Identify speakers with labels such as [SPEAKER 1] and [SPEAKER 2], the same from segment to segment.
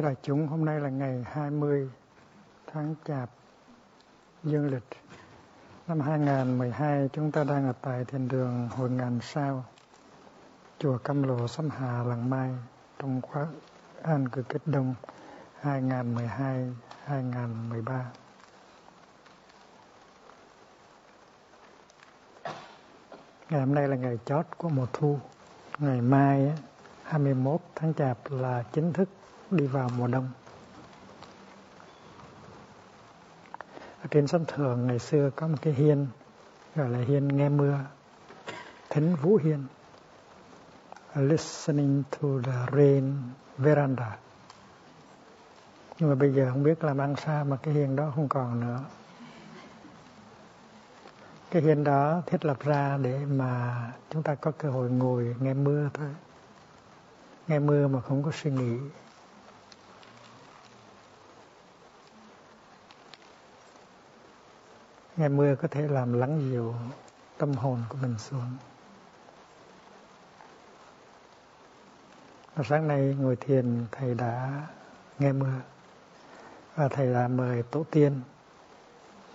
[SPEAKER 1] Thưa đại chúng, hôm nay là ngày 20 tháng Chạp dương lịch năm 2012. Chúng ta đang ở tại thiền đường Hội Ngàn Sao, chùa Cam Lộ, Sâm Hà, Làng Mai, trong khóa An Cử Kết Đông 2012-2013. Ngày hôm nay là ngày chót của mùa thu. Ngày mai 21 tháng Chạp là chính thức đi vào mùa đông. Ở trên sân thượng ngày xưa có một cái hiên gọi là hiên nghe mưa, thính vũ hiên, listening to the rain veranda. Nhưng mà bây giờ không biết làm ăn sao mà cái hiên đó không còn nữa. Cái hiên đó thiết lập ra để mà chúng ta có cơ hội ngồi nghe mưa thôi. Nghe mưa mà không có suy nghĩ, Ngày mưa có thể làm lắng dịu tâm hồn của mình xuống. Và sáng nay ngồi thiền, thầy đã nghe mưa và thầy đã mời tổ tiên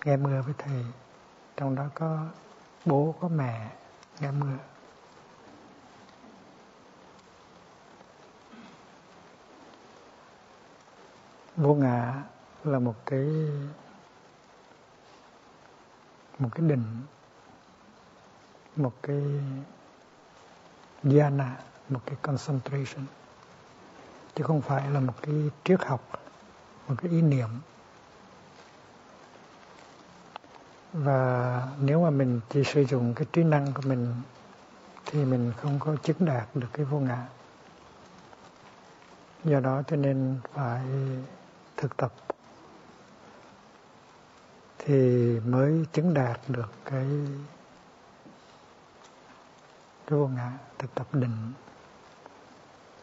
[SPEAKER 1] nghe mưa với thầy. Trong đó có bố, có mẹ nghe mưa. Vô ngã là một cái một cái định một cái dhyana, một cái concentration. Chứ không phải là một cái triết học, một cái ý niệm. Và nếu mà mình chỉ sử dụng cái trí năng của mình, thì mình không có chứng đạt được cái vô ngã. Do đó cho nên phải thực tập thì mới chứng đạt được cái cái vô ngã thực tập định.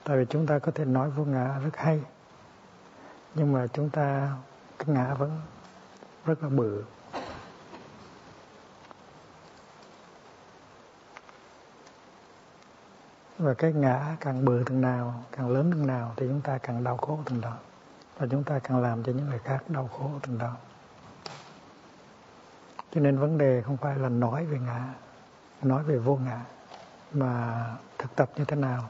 [SPEAKER 1] Tại vì chúng ta có thể nói vô ngã rất hay, nhưng mà chúng ta, cái ngã vẫn rất là bự. Và cái ngã càng bự từng nào, càng lớn từng nào thì chúng ta càng đau khổ từng đó. Và chúng ta càng làm cho những người khác đau khổ từng đó cho nên vấn đề không phải là nói về ngã, nói về vô ngã, mà thực tập như thế nào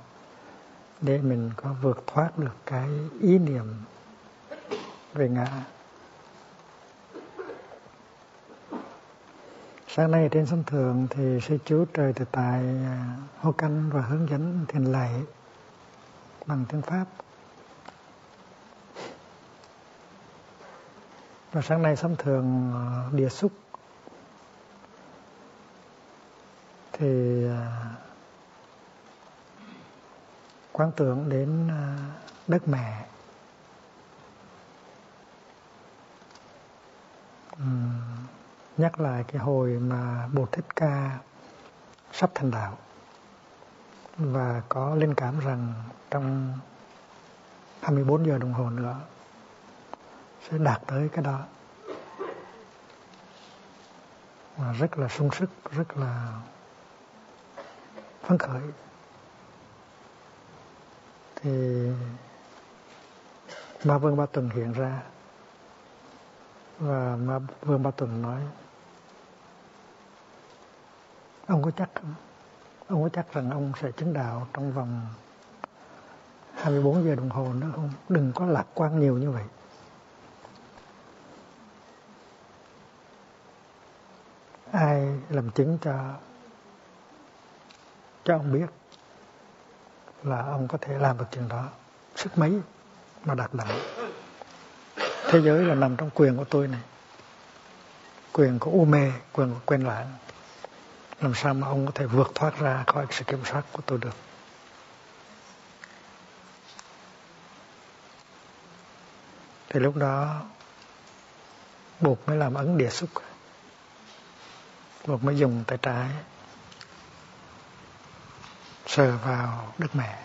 [SPEAKER 1] để mình có vượt thoát được cái ý niệm về ngã. Sáng nay trên sân thượng thì sư chú trời từ tại à, hô canh và hướng dẫn thiền lạy bằng tiếng pháp. Và sáng nay sấm thường à, địa xúc thì à, quán tưởng đến à, đất mẹ. Nhắc lại cái hồi mà Bồ Thích Ca sắp thành đạo và có linh cảm rằng trong 24 giờ đồng hồ nữa sẽ đạt tới cái đó. Và rất là sung sức, rất là phấn khởi. Thì ma vương ba tuần hiện ra. Và ma vương ba tuần nói, ông có chắc không? ông có chắc rằng ông sẽ chứng đạo trong vòng 24 giờ đồng hồ nữa không? Đừng có lạc quan nhiều như vậy. Ai làm chứng cho cho ông biết là ông có thể làm được chuyện đó. Sức mấy mà đạt đạo thế giới là nằm trong quyền của tôi này. Quyền của u mê quyền của quen lãng. Làm sao mà ông có thể vượt thoát ra khỏi sự kiểm soát của tôi được? Thì lúc đó, buộc mới làm ấn địa xúc. Buộc mới dùng tay trái sờ vào đất mẹ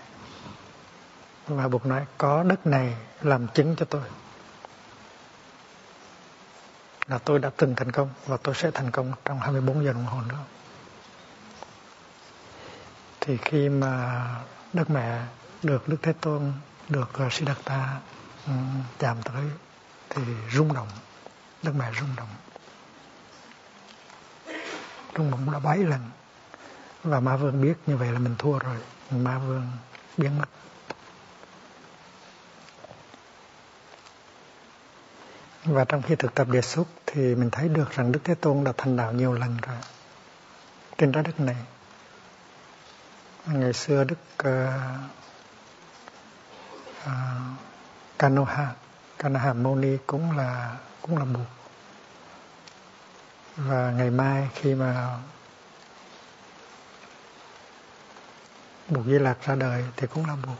[SPEAKER 1] và buộc nói có đất này làm chứng cho tôi là tôi đã từng thành công và tôi sẽ thành công trong 24 giờ đồng hồ nữa thì khi mà đất mẹ được Đức Thế Tôn, được uh, Siddhartha um, chạm tới thì rung động, Đức Mẹ rung động. Rung động đã bảy lần. Và Ma Vương biết như vậy là mình thua rồi. Ma Vương biến mất. Và trong khi thực tập đề xúc thì mình thấy được rằng Đức Thế Tôn đã thành đạo nhiều lần rồi trên trái đất này. Ngày xưa Đức ờ, ờ, uh, uh, Kanoha, Kanoha Moni cũng là cũng là bụt. Và ngày mai khi mà buộc Di Lạc ra đời thì cũng là buộc.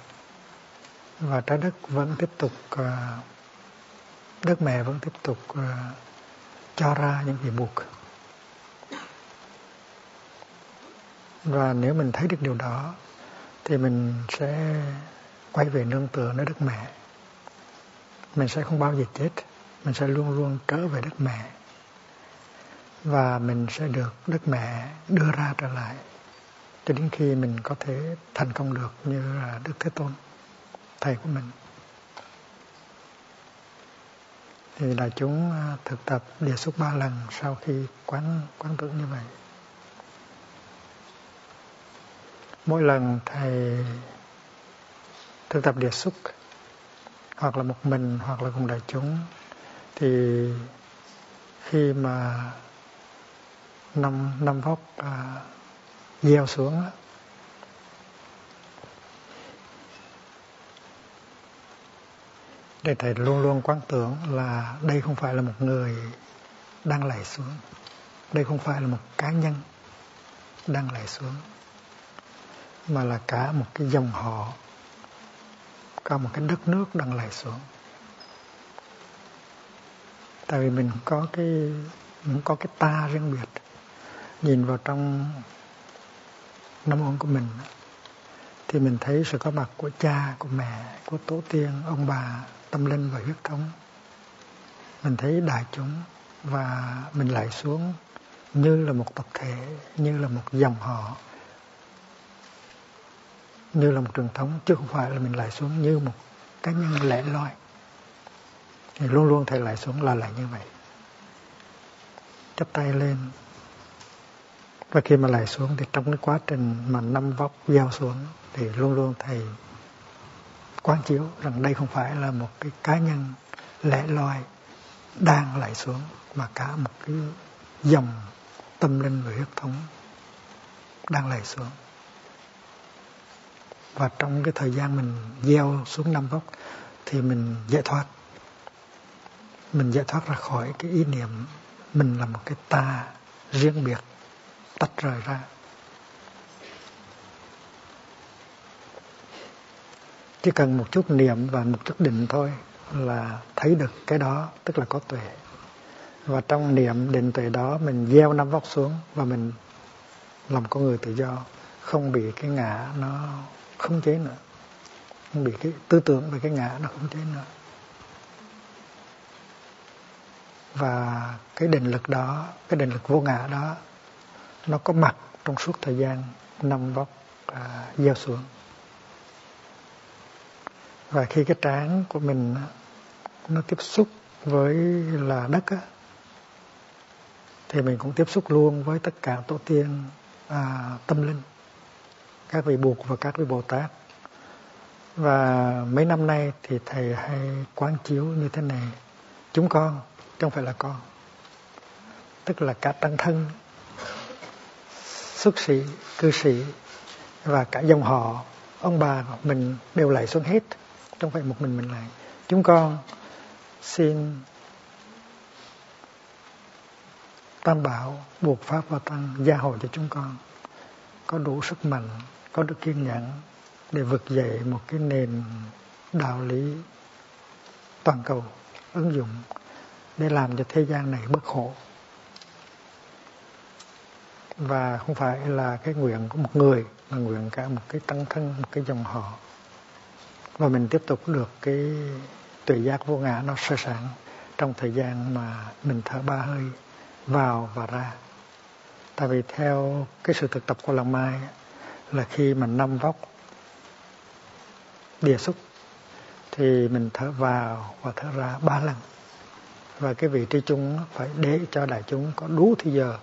[SPEAKER 1] Và trái đất vẫn tiếp tục ờ, đất Mẹ vẫn tiếp tục ờ, cho ra những vị buộc. Và nếu mình thấy được điều đó, thì mình sẽ quay về nương tựa nơi đất Mẹ. Mình sẽ không bao giờ chết. Mình sẽ luôn luôn trở về đất Mẹ. Và mình sẽ được đất Mẹ đưa ra trở lại cho đến khi mình có thể thành công được như là Đức Thế Tôn, Thầy của mình. thì đại chúng à, thực tập đề xuất ba lần sau khi quán quán tưởng như vậy mỗi lần thầy thực tập đề xuất hoặc là một mình hoặc là cùng đại chúng thì khi mà năm năm vóc à, gieo xuống để thầy luôn luôn quán tưởng là đây không phải là một người đang lạy xuống. Đây không phải là một cá nhân đang lạy xuống, mà là cả một cái dòng họ, cả một cái đất nước đang lạy xuống. Tại vì mình có cái, mình có cái ta riêng biệt, nhìn vào trong năm ôn của mình. Thì mình thấy sự có mặt của cha, của mẹ, của tổ tiên, ông bà, tâm linh và huyết thống. Mình thấy đại chúng và mình lại xuống như là một tập thể, như là một dòng họ, như là một truyền thống, chứ không phải là mình lại xuống như một cá nhân lẻ loi. Thì luôn luôn thầy lại xuống là lại như vậy. Chắp tay lên và khi mà lại xuống thì trong cái quá trình mà năm vóc gieo xuống thì luôn luôn thầy quán chiếu rằng đây không phải là một cái cá nhân lẻ loi đang lại xuống, mà cả một cái dòng tâm linh và huyết thống đang lạy xuống. Và trong cái thời gian mình gieo xuống năm vóc thì mình giải thoát. Mình giải thoát ra khỏi cái ý niệm mình là một cái ta riêng biệt tách rời ra. Chỉ cần một chút niệm và một chút định thôi là thấy được cái đó, tức là có tuệ. Và trong niệm định tuệ đó, mình gieo năm vóc xuống và mình làm con người tự do, không bị cái ngã nó khống chế nữa. Không bị cái tư tưởng về cái ngã nó khống chế nữa. Và cái định lực đó, cái định lực vô ngã đó nó có mặt trong suốt thời gian năm vóc à, gieo xuống. Và khi cái trán của mình nó tiếp xúc với là đất á, thì mình cũng tiếp xúc luôn với tất cả tổ tiên à, tâm linh các vị buộc và các vị bồ tát. Và mấy năm nay thì thầy hay quán chiếu như thế này chúng con chứ không phải là con. Tức là cả tăng thân xuất sĩ, cư sĩ và cả dòng họ, ông bà mình đều lại xuống hết không phải một mình mình lại chúng con xin tam bảo buộc pháp và tăng gia hộ cho chúng con. Có đủ sức mạnh, có được kiên nhẫn để vực dậy một cái nền đạo lý toàn cầu ứng dụng để làm cho thế gian này bất khổ và không phải là cái nguyện của một người, mà nguyện cả một cái tăng thân, một cái dòng họ. Và mình tiếp tục được cái tuệ giác vô ngã nó sơ sản trong thời gian mà mình thở ba hơi, vào và ra. Tại vì theo cái sự thực tập của lòng mai là khi mà năm vóc địa xúc thì mình thở vào và thở ra ba lần. Và cái vị trí chung phải để cho đại chúng có đủ thời giờ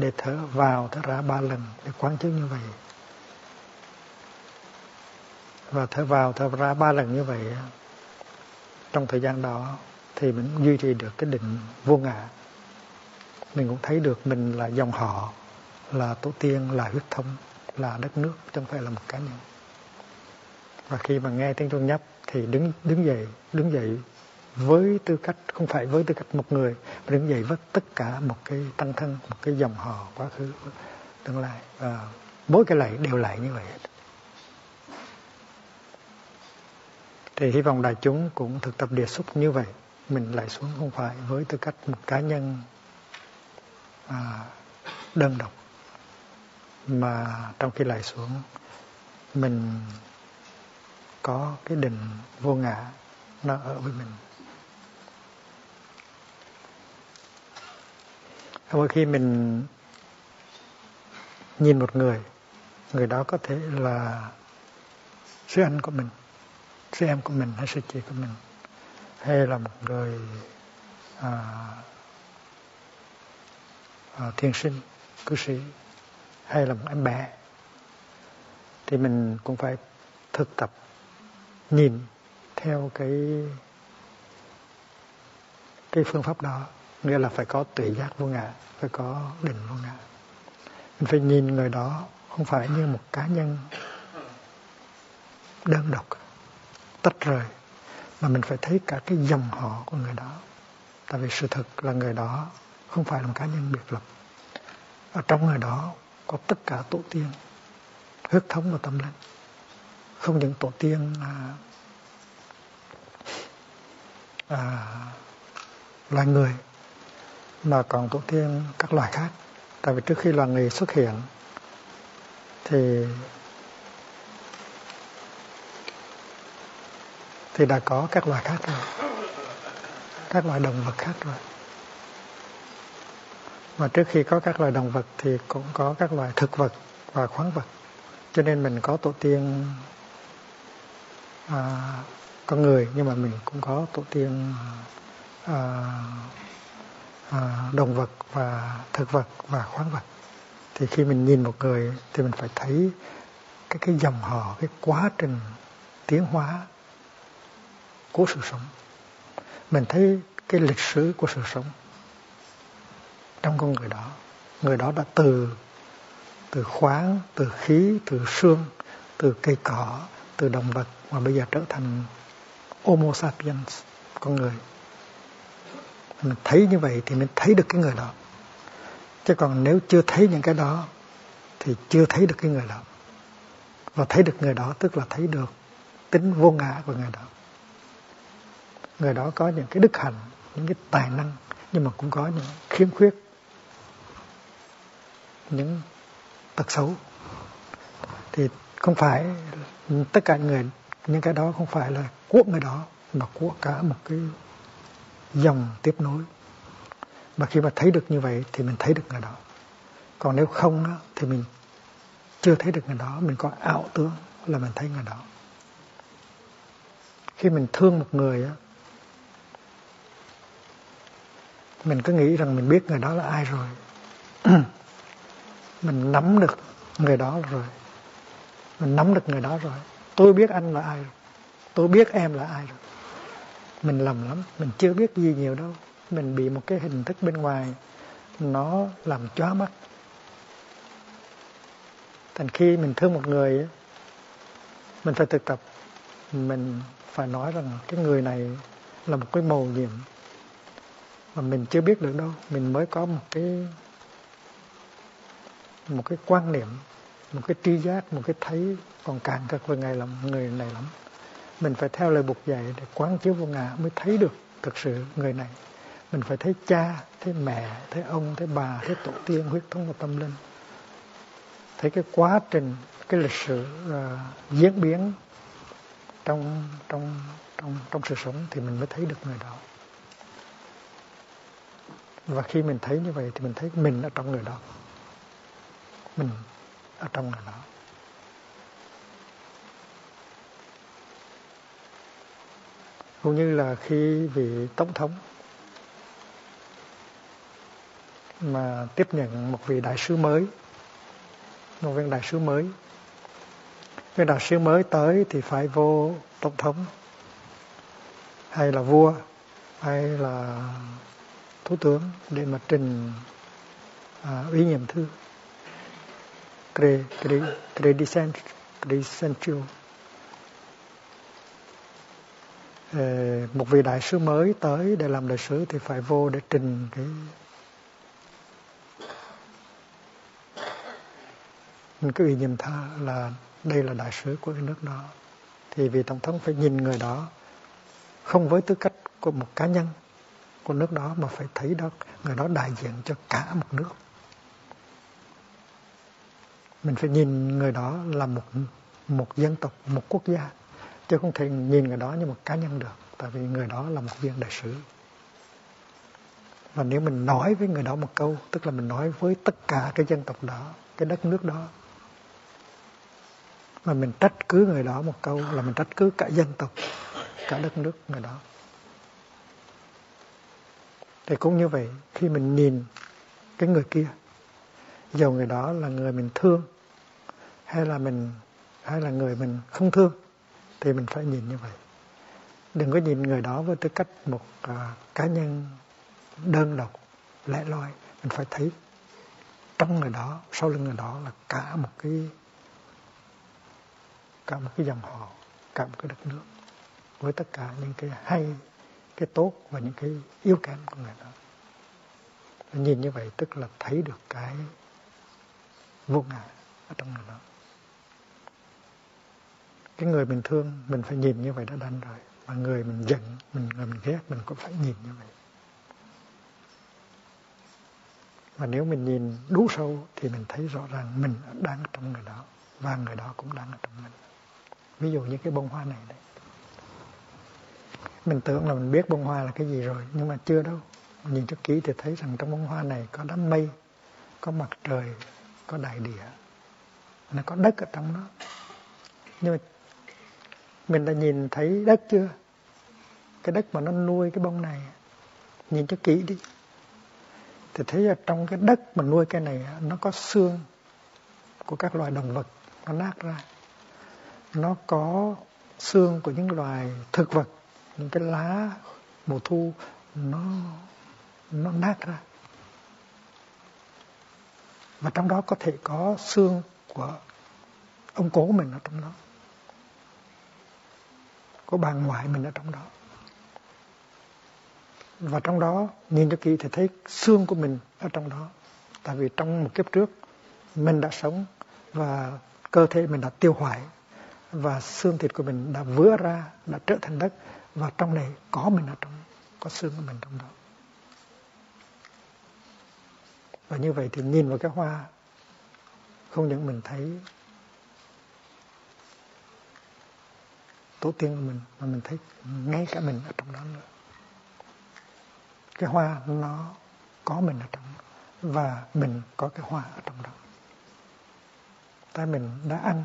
[SPEAKER 1] để thở vào, thở ra ba lần để quán chiếu như vậy. Và thở vào, thở ra ba lần như vậy, trong thời gian đó thì mình duy trì được cái định vô ngã. Mình cũng thấy được mình là dòng họ, là tổ tiên, là huyết thống, là đất nước, chứ không phải là một cá nhân. Và khi mà nghe tiếng chuông nhấp thì đứng đứng dậy đứng dậy với tư cách, không phải với tư cách một người đứng dậy với tất cả một cái tăng thân một cái dòng họ quá khứ tương lai. Và mỗi cái lạy đều lại như vậy thì hy vọng đại chúng cũng thực tập địa xúc như vậy. Mình lại xuống không phải với tư cách một cá nhân à, đơn độc. Mà trong khi lại xuống mình có cái định vô ngã nó ở với mình. Mỗi khi mình nhìn một người người đó có thể là sư anh của mình sư em của mình hay sư chị của mình hay là một người à, à, thiên sinh cư sĩ hay là một em bé thì mình cũng phải thực tập nhìn theo cái cái phương pháp đó nghĩa là phải có tự giác vô ngã phải có định vô ngã. Mình phải nhìn người đó không phải như một cá nhân đơn độc tách rời mà mình phải thấy cả cái dòng họ của người đó. Tại vì sự thật là người đó không phải là một cá nhân biệt lập. Ở trong người đó có tất cả tổ tiên huyết thống và tâm linh. Không những tổ tiên à, à, loài người mà còn tổ tiên các loài khác. Tại vì trước khi loài người xuất hiện thì thì đã có các loài khác rồi. Các loài động vật khác rồi. Mà trước khi có các loài động vật thì cũng có các loài thực vật và khoáng vật. Cho nên mình có tổ tiên à, con người nhưng mà mình cũng có tổ tiên à, À, động vật và thực vật và khoáng vật. Thì khi mình nhìn một người thì mình phải thấy cái cái dòng họ, cái quá trình tiến hóa của sự sống. Mình thấy cái lịch sử của sự sống trong con người đó. Người đó đã từ từ khoáng, từ khí, từ xương, từ cây cỏ, từ động vật mà bây giờ trở thành Homo sapiens, con người mình thấy như vậy thì mình thấy được cái người đó. Chứ còn nếu chưa thấy những cái đó, thì chưa thấy được cái người đó. Và thấy được người đó tức là thấy được tính vô ngã của người đó. Người đó có những cái đức hạnh, những cái tài năng, nhưng mà cũng có những khiếm khuyết, những tật xấu. Thì không phải tất cả người, những cái đó không phải là của người đó, mà của cả một cái dòng tiếp nối. Mà khi mà thấy được như vậy thì mình thấy được người đó. Còn nếu không đó, thì mình chưa thấy được người đó. Mình có ảo tưởng là mình thấy người đó. Khi mình thương một người á mình cứ nghĩ rằng mình biết người đó là ai rồi. Mình nắm được người đó rồi. Mình nắm được người đó rồi. Tôi biết anh là ai rồi. Tôi biết em là ai rồi mình lầm lắm. Mình chưa biết gì nhiều đâu. Mình bị một cái hình thức bên ngoài nó làm chóa mắt. Thành khi mình thương một người mình phải thực tập. Mình phải nói rằng cái người này là một cái màu nhiệm mà mình chưa biết được đâu. Mình mới có một cái một cái quan niệm, một cái tri giác, một cái thấy. Còn càng cực với ngày lắm người này lắm mình phải theo lời buộc dạy để quán chiếu vô ngã mới thấy được thực sự người này. Mình phải thấy cha thấy mẹ thấy ông thấy bà thấy tổ tiên huyết thống và tâm linh. Thấy cái quá trình cái lịch sử uh, diễn biến trong trong trong trong sự sống thì mình mới thấy được người đó. Và khi mình thấy như vậy thì mình thấy mình ở trong người đó. Mình ở trong người đó. Cũng như là khi vị tổng thống mà tiếp nhận một vị đại sứ mới một viên đại sứ mới. Viên đại sứ mới tới thì phải vô tổng thống hay là vua hay là thủ tướng để mà trình à, ủy nhiệm thư. Credential một vị đại sứ mới tới để làm đại sứ thì phải vô để trình cái mình cứ ủy nhiệm tha là đây là đại sứ của cái nước đó. Thì vị tổng thống phải nhìn người đó, không với tư cách của một cá nhân của nước đó, mà phải thấy đó người đó đại diện cho cả một nước. Mình phải nhìn người đó là một một dân tộc, một quốc gia chứ không thể nhìn người đó như một cá nhân được, tại vì người đó là một viên đại sứ. Và nếu mình nói với người đó một câu, tức là mình nói với tất cả cái dân tộc đó, cái đất nước đó, mà mình trách cứ người đó một câu, là mình trách cứ cả dân tộc, cả đất nước người đó. Thì cũng như vậy, khi mình nhìn cái người kia, dầu người đó là người mình thương, hay là mình, hay là người mình không thương thì mình phải nhìn như vậy. Đừng có nhìn người đó với tư cách một uh, cá nhân đơn độc lẻ loi. Mình phải thấy trong người đó sau lưng người đó là cả một cái cả một cái dòng họ cả một cái đất nước với tất cả những cái hay cái tốt và những cái yếu kém của người đó. Nhìn như vậy tức là thấy được cái vô ngã ở trong người đó cái người mình thương, mình phải nhìn như vậy đã đành rồi. Mà người mình giận, mình, người mình ghét, mình cũng phải nhìn như vậy. Mà nếu mình nhìn đủ sâu thì mình thấy rõ ràng mình đang ở trong người đó, và người đó cũng đang ở trong mình. Ví dụ như cái bông hoa này đấy mình tưởng là mình biết bông hoa là cái gì rồi, nhưng mà chưa đâu. Nhìn cho kỹ thì thấy rằng trong bông hoa này có đám mây, có mặt trời, có đại địa. Nó có đất ở trong đó. Nhưng mà mình đã nhìn thấy đất chưa? Cái đất mà nó nuôi cái bông này. Nhìn cho kỹ đi. Thì thấy là trong cái đất mà nuôi cái này, nó có xương của các loài động vật, nó nát ra. Nó có xương của những loài thực vật, những cái lá, mùa thu, nó nó nát ra. Và trong đó có thể có xương của ông cố mình ở trong đó của bà ngoại mình ở trong đó. Và trong đó nhìn cho kỹ thì thấy xương của mình ở trong đó. Tại vì trong một kiếp trước, mình đã sống và cơ thể mình đã tiêu hoại và xương thịt của mình đã vữa ra, đã trở thành đất và trong này có mình ở trong, có xương của mình trong đó. Và như vậy thì nhìn vào cái hoa không những mình thấy tổ tiên của mình, mà mình thấy ngay cả mình ở trong đó nữa. Cái hoa nó có mình ở trong đó, và mình có cái hoa ở trong đó. Tại mình đã ăn,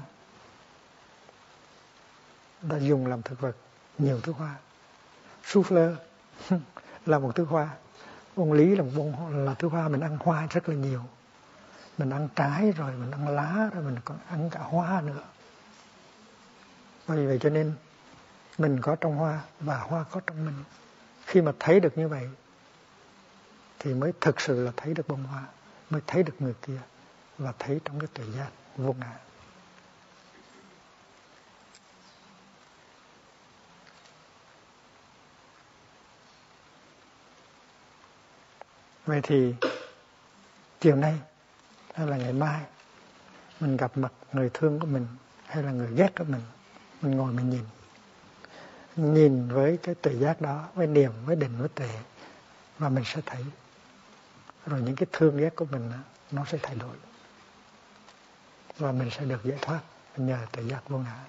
[SPEAKER 1] đã dùng làm thực vật, nhiều thứ hoa. Souffleur là một thứ hoa bông lý là một bông, là thứ hoa. Mình ăn hoa rất là nhiều. Mình ăn trái rồi, mình ăn lá rồi, mình còn ăn cả hoa nữa. Vì vậy cho nên mình có trong hoa và hoa có trong mình. Khi mà thấy được như vậy, thì mới thực sự là thấy được bông hoa, mới thấy được người kia và thấy trong cái tuệ giác vô ngã. Vậy thì chiều nay hay là ngày mai, mình gặp mặt người thương của mình hay là người ghét của mình mình ngồi mình nhìn nhìn với cái tự giác đó, với niềm, với định, với tuệ mà mình sẽ thấy. Rồi những cái thương ghét của mình nó sẽ thay đổi. Và mình sẽ được giải thoát nhờ tự giác vô ngã.